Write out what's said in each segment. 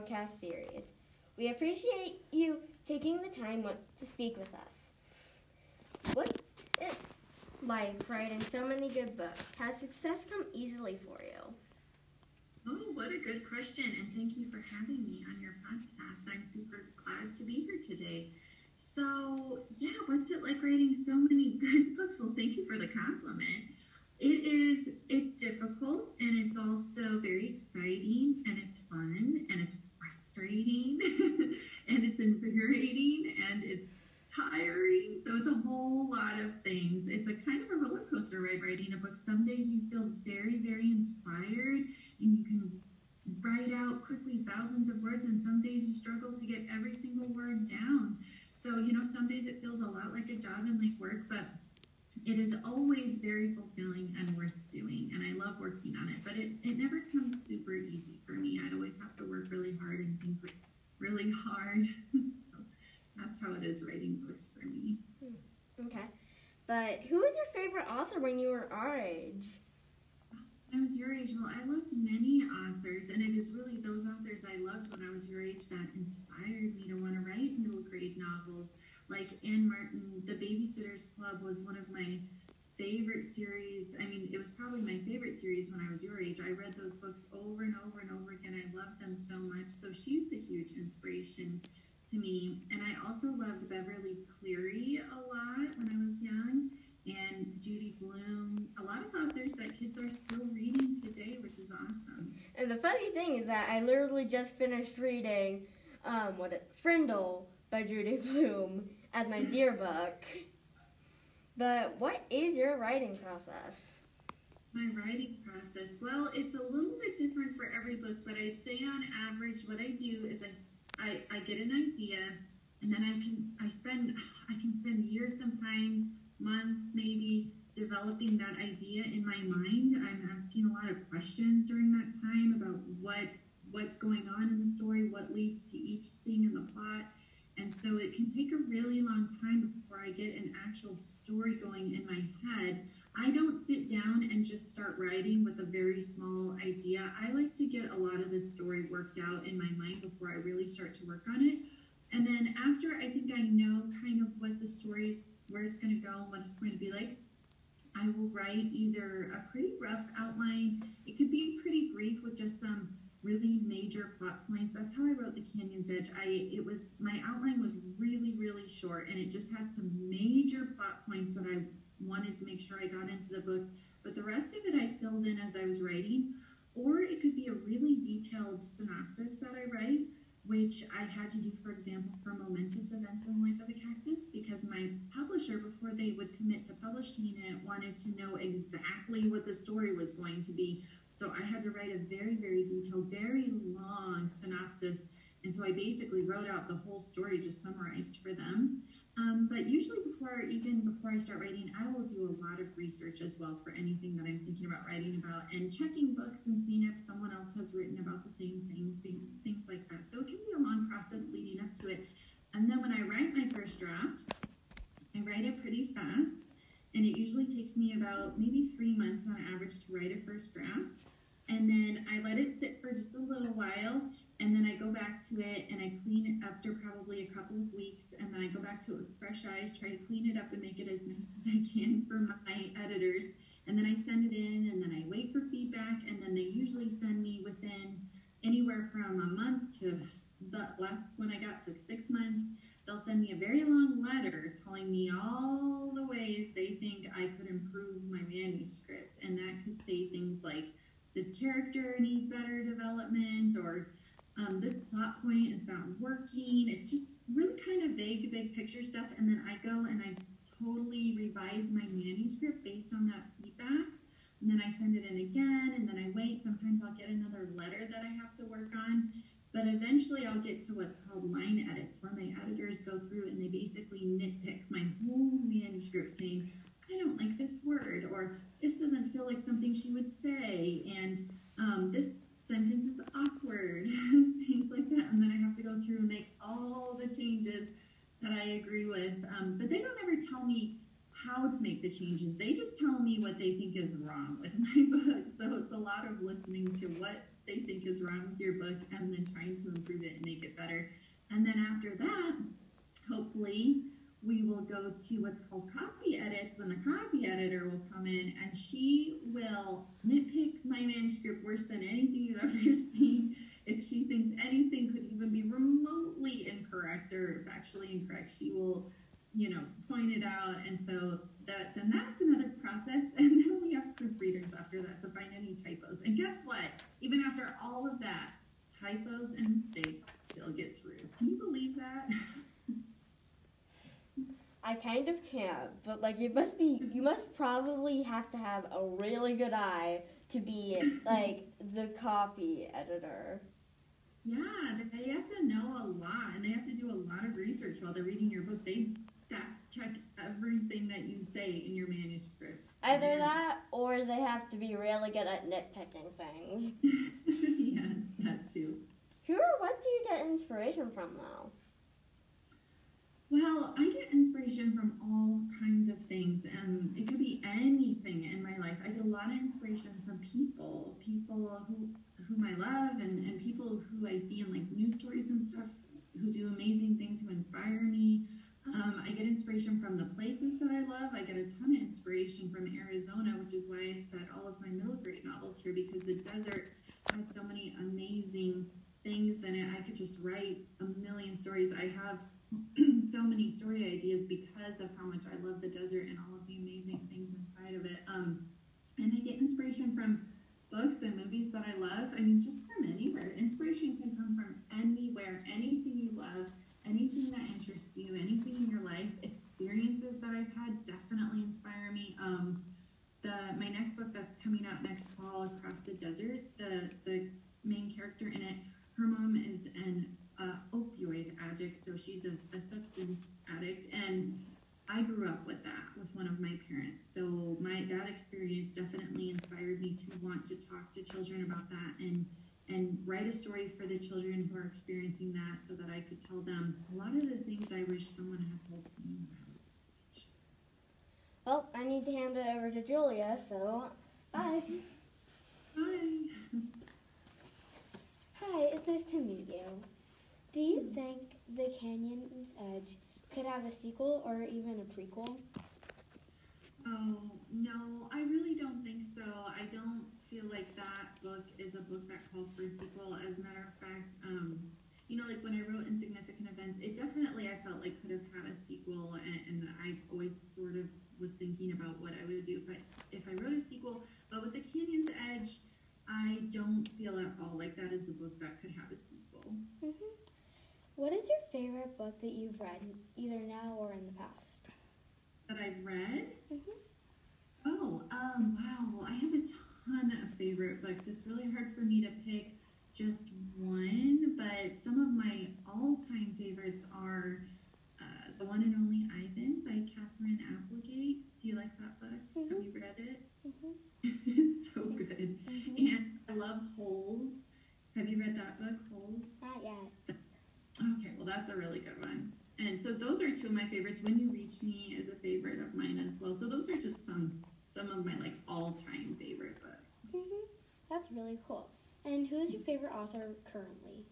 podcast series. We appreciate you taking the time to speak with us. What's it like writing so many good books? Has success come easily for you? Oh, what a good question, and thank you for having me on your podcast. I'm super glad to be here today. So, yeah, what's it like writing so many good books? Well, thank you for the compliment. It is, it's difficult and it's also very exciting and it's fun and it's frustrating and it's invigorating and it's tiring. So it's a whole lot of things. It's a kind of a roller coaster ride writing a book. Some days you feel very, very inspired and you can write out quickly thousands of words, and some days you struggle to get every single word down. So, you know, some days it feels a lot like a job and like work, but it is always very fulfilling and worth doing and i love working on it but it, it never comes super easy for me. I always have to work really hard and think really hard. So that's how it is writing books for me. Hmm, okay. But who was your favorite author when you were our age I was your age, well, I loved many authors, and it is really those authors I loved when I was your age that inspired me to want to write middle grade novels like Ann Martin, The Babysitter's Club was one of my favorite series. I mean, it was probably my favorite series when I was your age. I read those books over and over and over again. I loved them so much. So she was a huge inspiration to me. And I also loved Beverly Cleary a lot when I was young and Judy Blume, a lot of authors that kids are still reading today, which is awesome. And the funny thing is that I literally just finished reading um, what it, Frindle by Judy Blume as my dear book. But what is your writing process? My writing process, well, it's a little bit different for every book, but I'd say on average, what I do is I, I, I get an idea, and then I can I spend I can spend years sometimes, months maybe, developing that idea in my mind. I'm asking a lot of questions during that time about what what's going on in the story, what leads to each thing in the plot. And so it can take a really long time before I get an actual story going in my head. I don't sit down and just start writing with a very small idea. I like to get a lot of the story worked out in my mind before I really start to work on it. And then after I think I know kind of what the story is, where it's going to go, and what it's going to be like, I will write either a pretty rough outline. It could be pretty brief with just some really major plot points. That's how I wrote The Canyon's Edge. I it was my outline was really really short and it just had some major plot points that I wanted to make sure I got into the book, but the rest of it I filled in as I was writing. Or it could be a really detailed synopsis that I write, which I had to do, for example, for momentous events in the life of a cactus, because my publisher, before they would commit to publishing it, wanted to know exactly what the story was going to be so I had to write a very, very detailed, very long synopsis. And so I basically wrote out the whole story, just summarized for them. Um, but usually before, even before I start writing, I will do a lot of research as well for anything that I'm thinking about writing about and checking books and seeing if someone else has written about the same things, things like that. So it can be a long process leading up to it. And then when I write my first draft, I write it pretty fast. And it usually takes me about maybe three months on average to write a first draft and then I let it sit for just a little while and then I go back to it and I clean it after probably a couple of weeks and then I go back to it with fresh eyes, try to clean it up and make it as nice as I can for my editors. And then I send it in and then I wait for feedback and then they usually send me within anywhere from a month to the last one I got took six months. They'll send me a very long letter telling me all the ways they think I could improve my manuscript. And that could say things like, this character needs better development or um, this plot point is not working. It's just really kind of vague, big picture stuff. And then I go and I totally revise my manuscript based on that feedback. And then I send it in again, and then I wait. Sometimes I'll get another letter that I have to work on. But eventually I'll get to what's called line edits, where my editors go through and they basically nitpick my whole manuscript saying, I don't like this word, or this doesn't feel like something she would say, and um, this sentence is awkward, things like that. And then I have to go through and make all the changes that I agree with. Um, but they don't ever tell me how to make the changes. They just tell me what they think is wrong with my book. So it's a lot of listening to what they think is wrong with your book and then trying to improve it and make it better. And then after that, hopefully, we will go to what's called copy edits when the copy editor will come in and she will nitpick my manuscript worse than anything you've ever seen. If she thinks anything could even be remotely incorrect or factually incorrect, she will, you know, point it out. And so that then that's another process. And then we have proofreaders after that to find any typos. And guess what? Even after all of that, typos and mistakes still get through. Can you believe that? I kind of can't, but like it must be you must probably have to have a really good eye to be like the copy editor. Yeah, they have to know a lot and they have to do a lot of research while they're reading your book. They fact check everything that you say in your manuscript. Either that or they have to be really good at nitpicking things. yes, that too. Who or what do you get inspiration from though? Well, I get inspiration from all kinds of things, and it could be anything in my life. I get a lot of inspiration from people, people who whom I love, and, and people who I see in like news stories and stuff who do amazing things, who inspire me. Um, I get inspiration from the places that I love. I get a ton of inspiration from Arizona, which is why I set all of my middle grade novels here because the desert has so many amazing things in it. I could just write a million stories. I have so many story ideas because of how much I love the desert and all of the amazing things inside of it. Um, and I get inspiration from books and movies that I love. I mean, just from anywhere. Inspiration can come from anywhere, anything you love, anything that interests you, anything in your life. Experiences that I've had definitely inspire me. Um, the my next book that's coming out next fall, Across the Desert. The the main character in it, her mom is an uh, opioid addict, so she's a, a substance addict, and I grew up with that with one of my parents. So my that experience definitely inspired me to want to talk to children about that and and write a story for the children who are experiencing that so that I could tell them a lot of the things I wish someone had told me when I was. Well, I need to hand it over to Julia, so bye. Hi. Hi, it's nice to meet you. Do you think The Canyon's Edge could have a sequel or even a prequel? Oh, no, I really don't think so. I don't feel like that book is a book that calls for a sequel. As a matter of fact, um, you know, like when I wrote Insignificant Events, it definitely I felt like could have had a sequel, and, and I always sort of was thinking about what I would do if I if I wrote a sequel. But with The Canyon's Edge, I don't feel at all like that is a book that could have a sequel. hmm What is your favorite book that you've read, either now or in the past? That I've read. Mhm. Oh, um, wow. Well, I have a ton of favorite books. It's really hard for me to pick just one, but some of my all-time favorites are uh, The One and Only Ivan by Katherine Applegate. Do you like that book? Mhm. Have you read it? Mhm. it's so good. Mhm. And I love Holes. Have you read that book, Holes? Not yet. Okay, well, that's a really good one. And so those are two of my favorites. When You Reach Me is a favorite of mine as well. So those are just some some of my like all-time favorite books. hmm That's really cool. And who's your favorite author currently?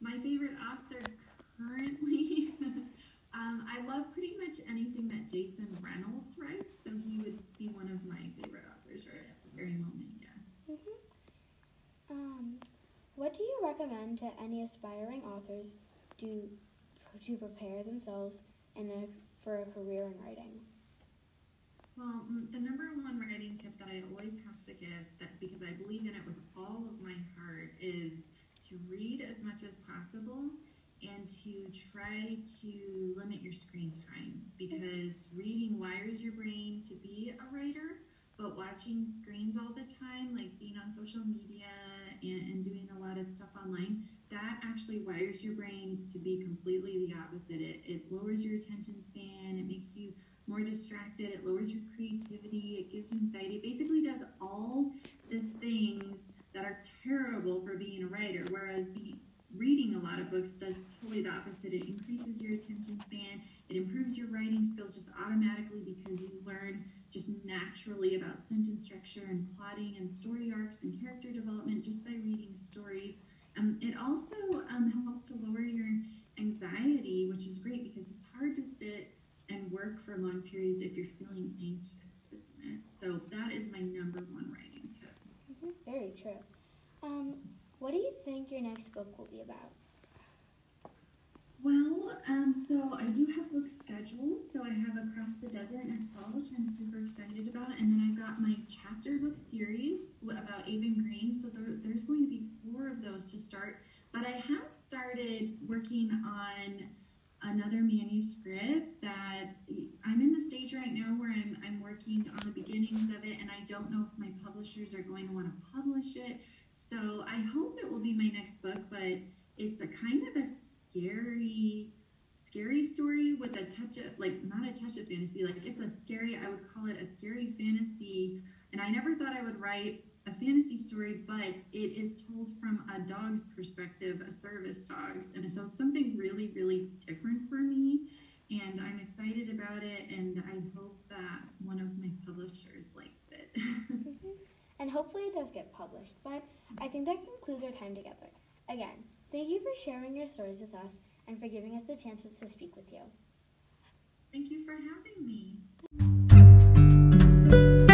My favorite author currently, um, I love pretty much anything that Jason Reynolds writes. So he would be one of my favorite authors right at the very moment. Yeah. hmm Um, what do you recommend to any aspiring authors do to prepare themselves in a, for a career in writing? Well, mm, the number one writing tip that I always have to give, that because I believe in it with all of my heart, is to read as much as possible and to try to limit your screen time because reading wires your brain to be a writer, but watching screens all the time, like being on social media and, and doing a lot of stuff online, that actually wires your brain to be completely the opposite. It, it lowers your attention span, it makes you more distracted, it lowers your creativity, it gives you anxiety. It basically does all the things that are terrible for being a writer. Whereas the lot of books does totally the opposite. It increases your attention span. It improves your writing skills just automatically because you learn just naturally about sentence structure and plotting and story arcs and character development just by reading stories. Um, it also um, helps to lower your anxiety, which is great because it's hard to sit and work for long periods if you're feeling anxious, isn't it? So that is my number one writing tip. Mhm, Very true. Um, what do you think your next book will be about? Well, um, so I do have books scheduled. So I have Across the Desert next fall, which I'm super excited about. And then I've got my chapter book series about Aven Green. So there, there's going to be four of those to start. But I have started working on another manuscript that I'm in the stage right now where I'm, I'm working on the beginnings of it. And I don't know if my publishers are going to want to publish it. So I hope it will be my next book, but it's a kind of a scary scary story with a touch of like not a touch of fantasy like it's a scary i would call it a scary fantasy and i never thought i would write a fantasy story but it is told from a dog's perspective a service dog's and so it's something really really different for me and i'm excited about it and i hope that one of my publishers likes it Mhm. And hopefully it does get published. But I think that concludes our time together. Again, thank you for sharing your stories with us and for giving us the chance to speak with you. Thank you for having me.